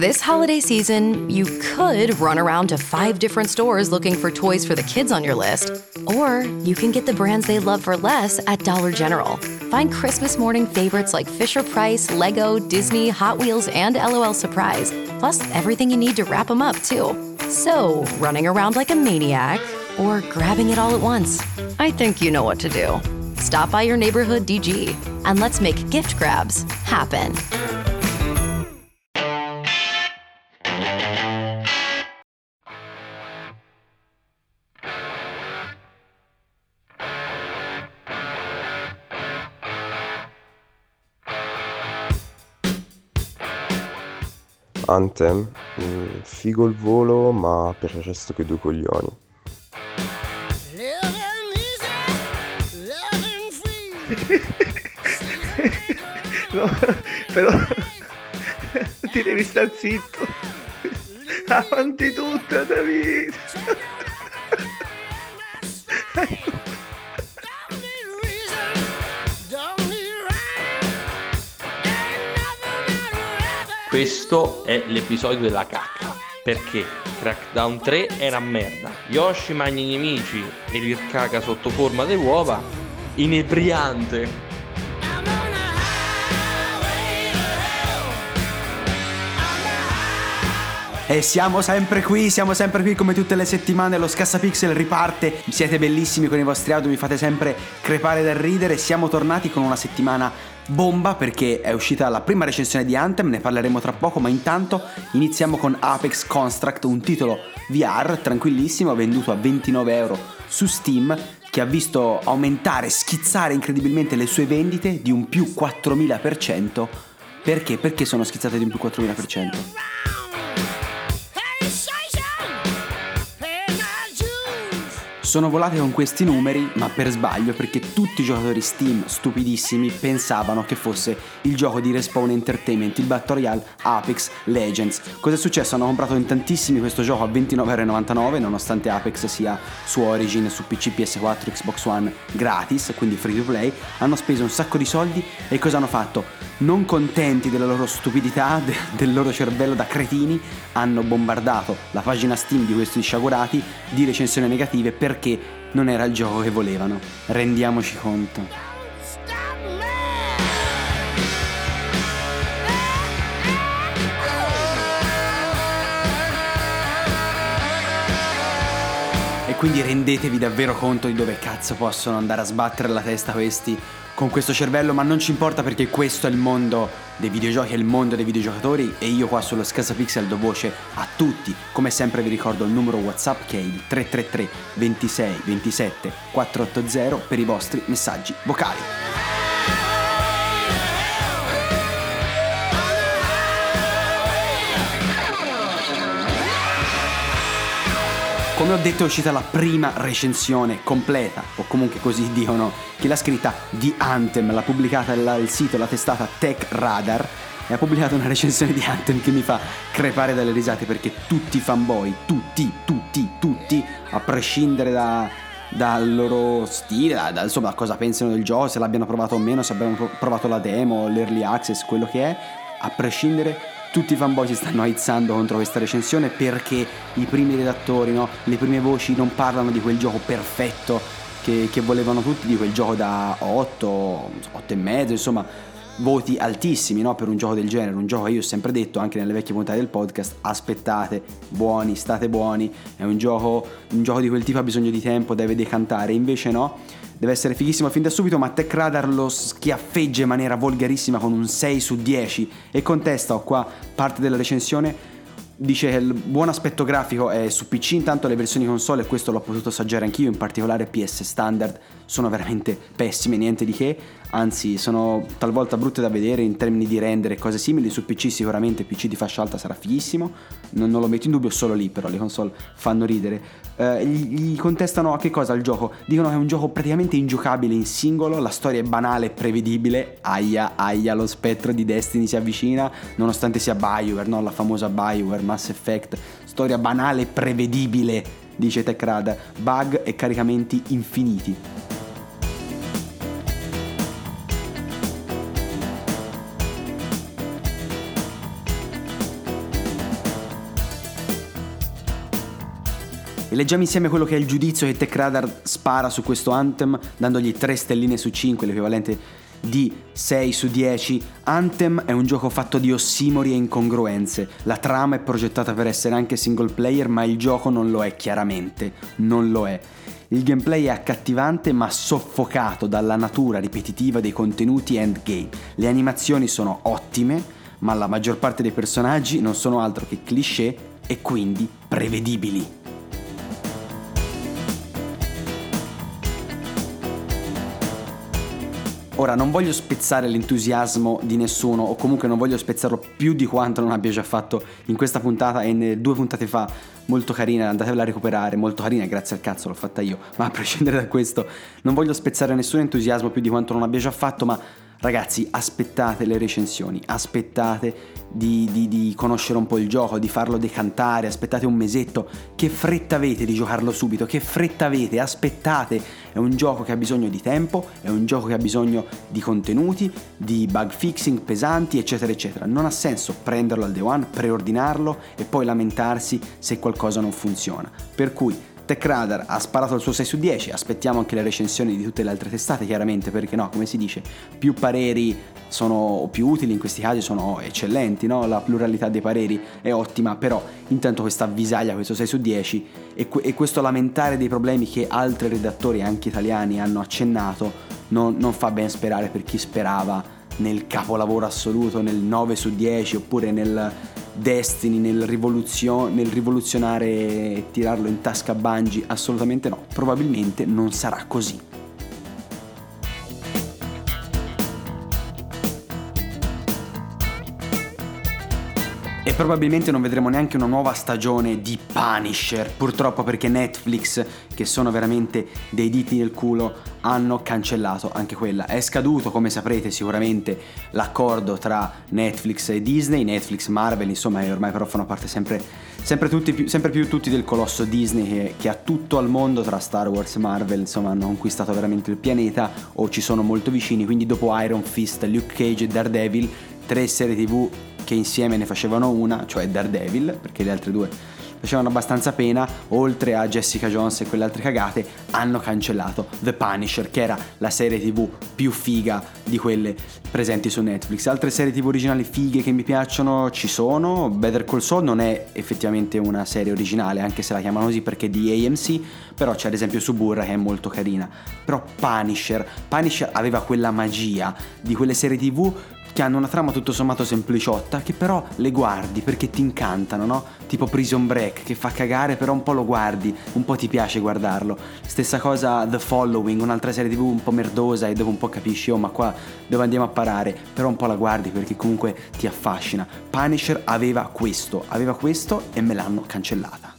This holiday season, you could run around to five different stores looking for toys for the kids on your list. Or you can get the brands they love for less at Dollar General. Find Christmas morning favorites like Fisher Price, Lego, Disney, Hot Wheels, and LOL Surprise. Plus, everything you need to wrap them up, too. So, running around like a maniac or grabbing it all at once? I think you know what to do. Stop by your neighborhood DG and let's make gift grabs happen. Anthem, mm, figo il volo, ma per il resto che due coglioni. No, però ti devi star zitto. Avanti tutta, David. Questo è l'episodio della cacca. Perché Crackdown 3 era merda. Yoshi magna i nemici e li caga sotto forma di uova. Inebriante. E siamo sempre qui, siamo sempre qui come tutte le settimane, lo Scassapixel riparte, siete bellissimi con i vostri audio, mi fate sempre crepare dal ridere, siamo tornati con una settimana bomba perché è uscita la prima recensione di Anthem, ne parleremo tra poco, ma intanto iniziamo con Apex Construct, un titolo VR tranquillissimo, venduto a 29 euro su Steam, che ha visto aumentare, schizzare incredibilmente le sue vendite di un più 4000%. Perché? Perché sono schizzate di un più 4000%? Sono volate con questi numeri, ma per sbaglio, perché tutti i giocatori Steam stupidissimi pensavano che fosse il gioco di Respawn Entertainment, il Battle Royale Apex Legends. Cos'è successo? Hanno comprato in tantissimi questo gioco a 29,99€, nonostante Apex sia su Origin, su PC, PS4, Xbox One gratis, quindi free to play. Hanno speso un sacco di soldi e cosa hanno fatto? Non contenti della loro stupidità, de- del loro cervello da cretini, hanno bombardato la pagina Steam di questi sciagurati di recensioni negative perché non era il gioco che volevano. Rendiamoci conto. E quindi rendetevi davvero conto di dove cazzo possono andare a sbattere la testa questi con questo cervello, ma non ci importa perché questo è il mondo dei videogiochi, è il mondo dei videogiocatori e io qua sullo Pixel do voce a tutti. Come sempre vi ricordo il numero WhatsApp che è il 333 26 27 480 per i vostri messaggi vocali. Come ho detto è uscita la prima recensione completa, o comunque così dicono, che l'ha scritta di Anthem, l'ha pubblicata il, sito, la testata Tech Radar, e ha pubblicato una recensione di Anthem che mi fa crepare dalle risate perché tutti i fanboy, tutti, tutti, tutti, a prescindere da, dal loro stile, da, da, insomma da cosa pensano del gioco, se l'abbiano provato o meno, se abbiano pro- provato la demo, l'early access, quello che è, a prescindere tutti i fanboy si stanno aizzando contro questa recensione perché i primi redattori, no? le prime voci non parlano di quel gioco perfetto che, che volevano tutti, di quel gioco da 8, 8 e mezzo, insomma voti altissimi no? per un gioco del genere, un gioco che io ho sempre detto anche nelle vecchie puntate del podcast, aspettate, buoni, state buoni, è un gioco, un gioco di quel tipo ha bisogno di tempo, deve decantare, invece no, deve essere fighissimo fin da subito, ma Tech Radar lo schiaffeggia in maniera volgarissima con un 6 su 10 e contesta, ho qua parte della recensione, dice che il buon aspetto grafico è su PC, intanto le versioni console, e questo l'ho potuto assaggiare anch'io, in particolare PS standard, sono veramente pessime, niente di che, anzi sono talvolta brutte da vedere in termini di render e cose simili, su PC sicuramente PC di fascia alta sarà fighissimo, non, non lo metto in dubbio solo lì però, le console fanno ridere. Eh, gli, gli contestano a che cosa il gioco? Dicono che è un gioco praticamente ingiocabile in singolo, la storia è banale e prevedibile, aia aia lo spettro di Destiny si avvicina, nonostante sia Bioware, no? la famosa Bioware, Mass Effect, storia banale e prevedibile, dice Techrad, bug e caricamenti infiniti. E leggiamo insieme quello che è il giudizio che Techradar spara su questo Anthem, dandogli 3 stelline su 5, l'equivalente di 6 su 10. Anthem è un gioco fatto di ossimori e incongruenze. La trama è progettata per essere anche single player, ma il gioco non lo è chiaramente. Non lo è. Il gameplay è accattivante ma soffocato dalla natura ripetitiva dei contenuti endgame. Le animazioni sono ottime, ma la maggior parte dei personaggi non sono altro che cliché e quindi prevedibili. Ora non voglio spezzare l'entusiasmo di nessuno o comunque non voglio spezzarlo più di quanto non abbia già fatto in questa puntata e nelle due puntate fa. Molto carina, andatevela a recuperare, molto carina, grazie al cazzo l'ho fatta io, ma a prescindere da questo non voglio spezzare nessun entusiasmo più di quanto non abbia già fatto, ma Ragazzi, aspettate le recensioni, aspettate di, di, di, conoscere un po' il gioco, di farlo decantare, aspettate un mesetto. Che fretta avete di giocarlo subito? Che fretta avete? Aspettate. È un gioco che ha bisogno di tempo, è un gioco che ha bisogno di contenuti, di bug fixing pesanti, eccetera, eccetera. Non ha senso prenderlo al day one, preordinarlo e poi lamentarsi se qualcosa non funziona. Per cui TechRadar ha sparato il suo 6 su 10, aspettiamo anche le recensioni di tutte le altre testate chiaramente perché no, come si dice, più pareri sono più utili in questi casi sono eccellenti, no? la pluralità dei pareri è ottima, però intanto questa avvisaglia, questo 6 su 10 e, que- e questo lamentare dei problemi che altri redattori anche italiani hanno accennato non, non fa ben sperare per chi sperava nel capolavoro assoluto, nel 9 su 10 oppure nel Destiny nel, rivoluzio- nel rivoluzionare e tirarlo in tasca a Bungie? Assolutamente no, probabilmente non sarà così. E probabilmente non vedremo neanche una nuova stagione di Punisher, purtroppo perché Netflix, che sono veramente dei diti nel culo, hanno cancellato anche quella. È scaduto, come saprete sicuramente, l'accordo tra Netflix e Disney, Netflix, Marvel, insomma, ormai però fanno parte sempre, sempre, tutti, sempre più tutti del colosso Disney che, che ha tutto al mondo tra Star Wars e Marvel, insomma, hanno conquistato veramente il pianeta o ci sono molto vicini, quindi dopo Iron Fist, Luke Cage e Daredevil, tre serie tv che insieme ne facevano una, cioè Daredevil, perché le altre due facevano abbastanza pena, oltre a Jessica Jones e quelle altre cagate, hanno cancellato The Punisher, che era la serie tv più figa di quelle presenti su Netflix. Altre serie tv originali fighe che mi piacciono ci sono, Better Call Saul non è effettivamente una serie originale, anche se la chiamano così perché è di AMC, però c'è ad esempio Suburra che è molto carina. Però Punisher, Punisher aveva quella magia di quelle serie tv che hanno una trama tutto sommato sempliciotta, che però le guardi perché ti incantano, no? Tipo Prison Break, che fa cagare, però un po' lo guardi, un po' ti piace guardarlo. Stessa cosa The Following, un'altra serie tv un po' merdosa e dopo un po' capisci, oh ma qua dove andiamo a parare, però un po' la guardi perché comunque ti affascina. Punisher aveva questo, aveva questo e me l'hanno cancellata.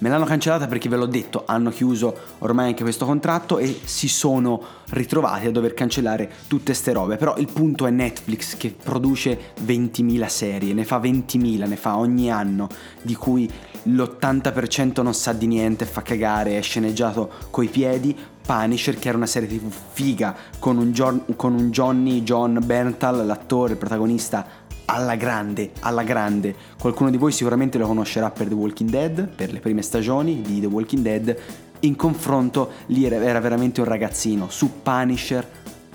Me l'hanno cancellata perché ve l'ho detto, hanno chiuso ormai anche questo contratto e si sono ritrovati a dover cancellare tutte ste robe. Però il punto è Netflix che produce 20.000 serie, ne fa 20.000, ne fa ogni anno, di cui l'80% non sa di niente, fa cagare, è sceneggiato coi piedi. Punisher, che era una serie tv figa, con un, John, con un Johnny John Berntal, l'attore, il protagonista alla grande, alla grande. Qualcuno di voi sicuramente lo conoscerà per The Walking Dead, per le prime stagioni di The Walking Dead. In confronto lì era veramente un ragazzino, su Punisher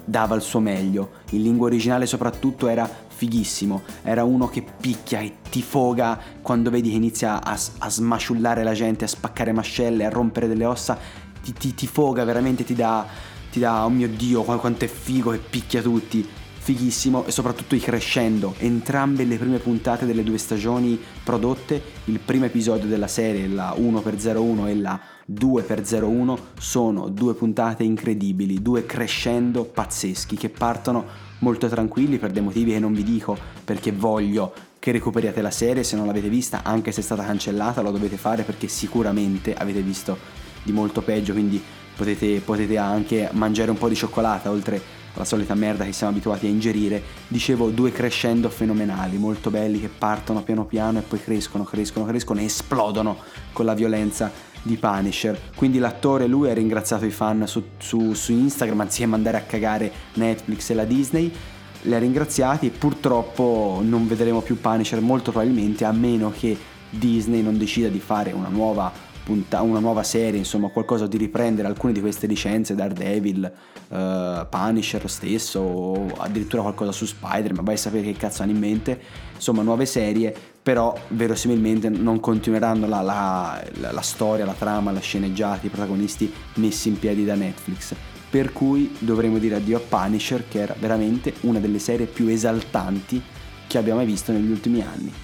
dava il suo meglio. In lingua originale soprattutto era fighissimo, era uno che picchia e ti foga quando vedi che inizia a, a smasciullare la gente, a spaccare mascelle, a rompere delle ossa, ti, ti, ti foga, veramente ti dà, ti dà, oh mio dio, quanto è figo che picchia tutti fighissimo e soprattutto i crescendo. Entrambe le prime puntate delle due stagioni prodotte, il primo episodio della serie, la 1x01 e la 2x01, sono due puntate incredibili, due crescendo pazzeschi che partono molto tranquilli per dei motivi che non vi dico perché voglio che recuperiate la serie se non l'avete vista, anche se è stata cancellata, lo dovete fare perché sicuramente avete visto di molto peggio, quindi potete, potete anche mangiare un po' di cioccolata oltre la solita merda che siamo abituati a ingerire, dicevo due crescendo fenomenali, molto belli che partono piano piano e poi crescono, crescono, crescono e esplodono con la violenza di Punisher. Quindi l'attore, lui ha ringraziato i fan su, su, su Instagram anziché mandare a cagare Netflix e la Disney. li ha ringraziati e purtroppo non vedremo più Punisher molto probabilmente a meno che Disney non decida di fare una nuova, punta- una nuova serie, insomma qualcosa di riprendere alcune di queste licenze, Daredevil, uh, Punisher stesso o addirittura qualcosa su Spider-Man, vai a sapere che cazzo hanno in mente, insomma nuove serie, però verosimilmente non continueranno la, la, la, la storia, la trama, la sceneggiata, i protagonisti messi in piedi da Netflix per cui dovremo dire addio a Punisher che era veramente una delle serie più esaltanti che abbiamo mai visto negli ultimi anni.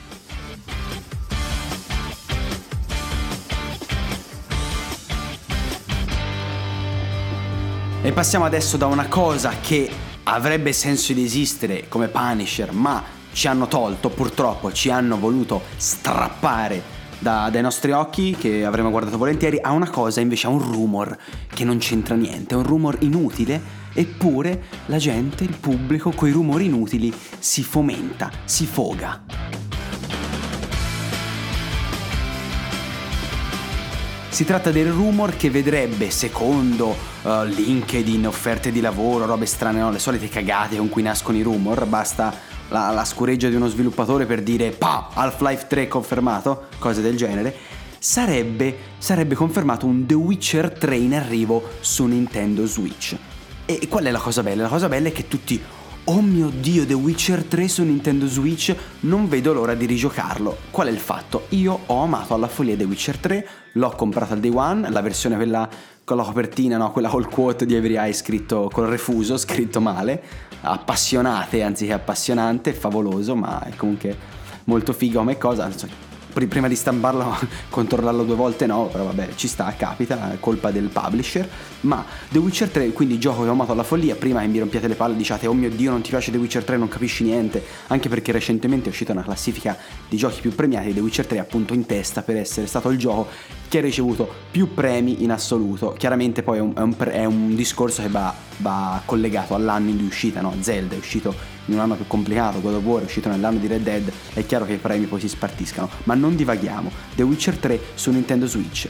E passiamo adesso da una cosa che avrebbe senso di esistere come Punisher, ma ci hanno tolto, purtroppo ci hanno voluto strappare da, dai nostri occhi, che avremmo guardato volentieri, a una cosa invece, a un rumor che non c'entra niente, è un rumor inutile, eppure la gente, il pubblico, coi rumori inutili si fomenta, si foga. Si tratta del rumor che vedrebbe, secondo uh, LinkedIn, offerte di lavoro, robe strane, no? le solite cagate con cui nascono i rumor, basta la, la scureggia di uno sviluppatore per dire pa, Half-Life 3 confermato, cose del genere, sarebbe, sarebbe confermato un The Witcher 3 in arrivo su Nintendo Switch. E qual è la cosa bella? La cosa bella è che tutti, oh mio dio, The Witcher 3 su Nintendo Switch, non vedo l'ora di rigiocarlo. Qual è il fatto? Io ho amato alla follia The Witcher 3, l'ho comprato al day one, la versione quella con la copertina, no, quella col quote di Every Eye scritto col refuso, scritto male, appassionate anziché appassionante, favoloso, ma è comunque molto figo come cosa prima di stamparlo, controllarlo due volte no, però vabbè, ci sta, capita, è colpa del publisher. Ma The Witcher 3, quindi gioco che ho amato alla follia, prima mi rompiate le palle diciate "Oh mio Dio, non ti piace The Witcher 3, non capisci niente", anche perché recentemente è uscita una classifica di giochi più premiati, The Witcher 3 è appunto in testa per essere stato il gioco che ha ricevuto più premi in assoluto. Chiaramente poi è un, è un, è un discorso che va, va collegato all'anno di uscita, no? Zelda è uscito in un anno più complicato, God of War è uscito nell'anno di Red Dead, è chiaro che i premi poi si spartiscano, ma non divaghiamo. The Witcher 3 su Nintendo Switch.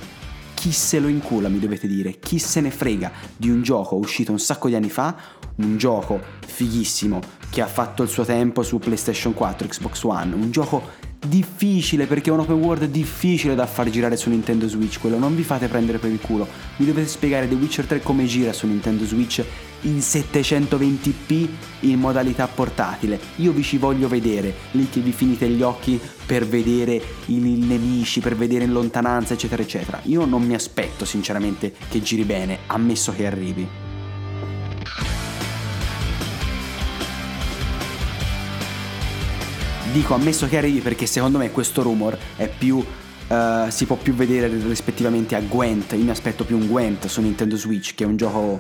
Chi se lo incula, mi dovete dire, chi se ne frega di un gioco uscito un sacco di anni fa, un gioco fighissimo che ha fatto il suo tempo su PlayStation 4, Xbox One, un gioco difficile perché è un open world difficile da far girare su Nintendo Switch quello non vi fate prendere per il culo. Mi dovete spiegare The Witcher 3 come gira su Nintendo Switch in 720p in modalità portatile. Io vi ci voglio vedere lì che vi finite gli occhi per vedere i nemici per vedere in lontananza eccetera eccetera. Io non mi aspetto sinceramente che giri bene ammesso che arrivi Dico ammesso che arrivi perché secondo me questo rumor è più uh, si può più vedere rispettivamente a Gwent. Io mi aspetto più un Gwent su Nintendo Switch che è un gioco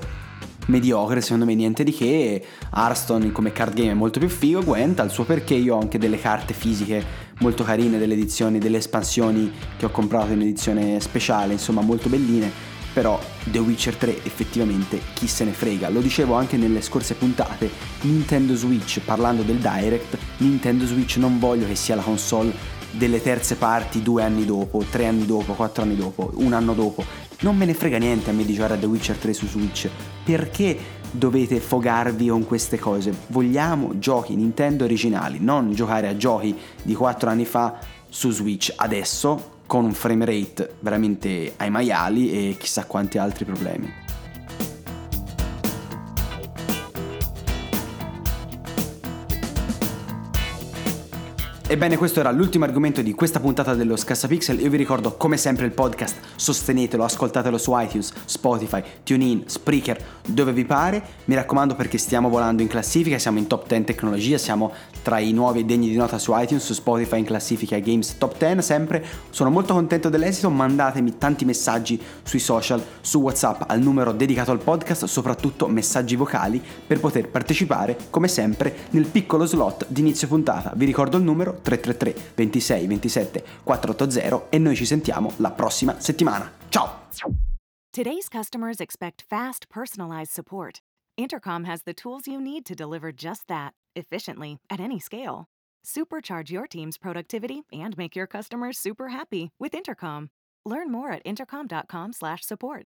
mediocre, secondo me niente di che. Hearthstone come card game è molto più figo, Gwent ha il suo perché, io ho anche delle carte fisiche molto carine delle edizioni, delle espansioni che ho comprato in edizione speciale, insomma molto belline però The Witcher 3 effettivamente chi se ne frega, lo dicevo anche nelle scorse puntate, Nintendo Switch, parlando del Direct, Nintendo Switch non voglio che sia la console delle terze parti due anni dopo, tre anni dopo, quattro anni dopo, un anno dopo, non me ne frega niente a me di giocare a The Witcher 3 su Switch, perché dovete fogarvi con queste cose? Vogliamo giochi Nintendo originali, non giocare a giochi di quattro anni fa su Switch adesso con un frame rate veramente ai maiali e chissà quanti altri problemi. Ebbene, questo era l'ultimo argomento di questa puntata dello Scassapixel. Io vi ricordo, come sempre, il podcast. Sostenetelo, ascoltatelo su iTunes, Spotify, TuneIn, Spreaker, dove vi pare. Mi raccomando perché stiamo volando in classifica, siamo in top 10 tecnologia, siamo tra i nuovi e degni di nota su iTunes, su Spotify in classifica Games Top 10 sempre. Sono molto contento dell'esito, mandatemi tanti messaggi sui social, su WhatsApp al numero dedicato al podcast, soprattutto messaggi vocali per poter partecipare, come sempre, nel piccolo slot di inizio puntata. Vi ricordo il numero 333 26 27 480 e noi ci sentiamo la prossima settimana. Ciao! Today's customers expect fast, personalized support. Intercom has the tools you need to deliver just that, efficiently, at any scale. Supercharge your team's productivity and make your customers super happy with Intercom. Learn more at intercom.com/support.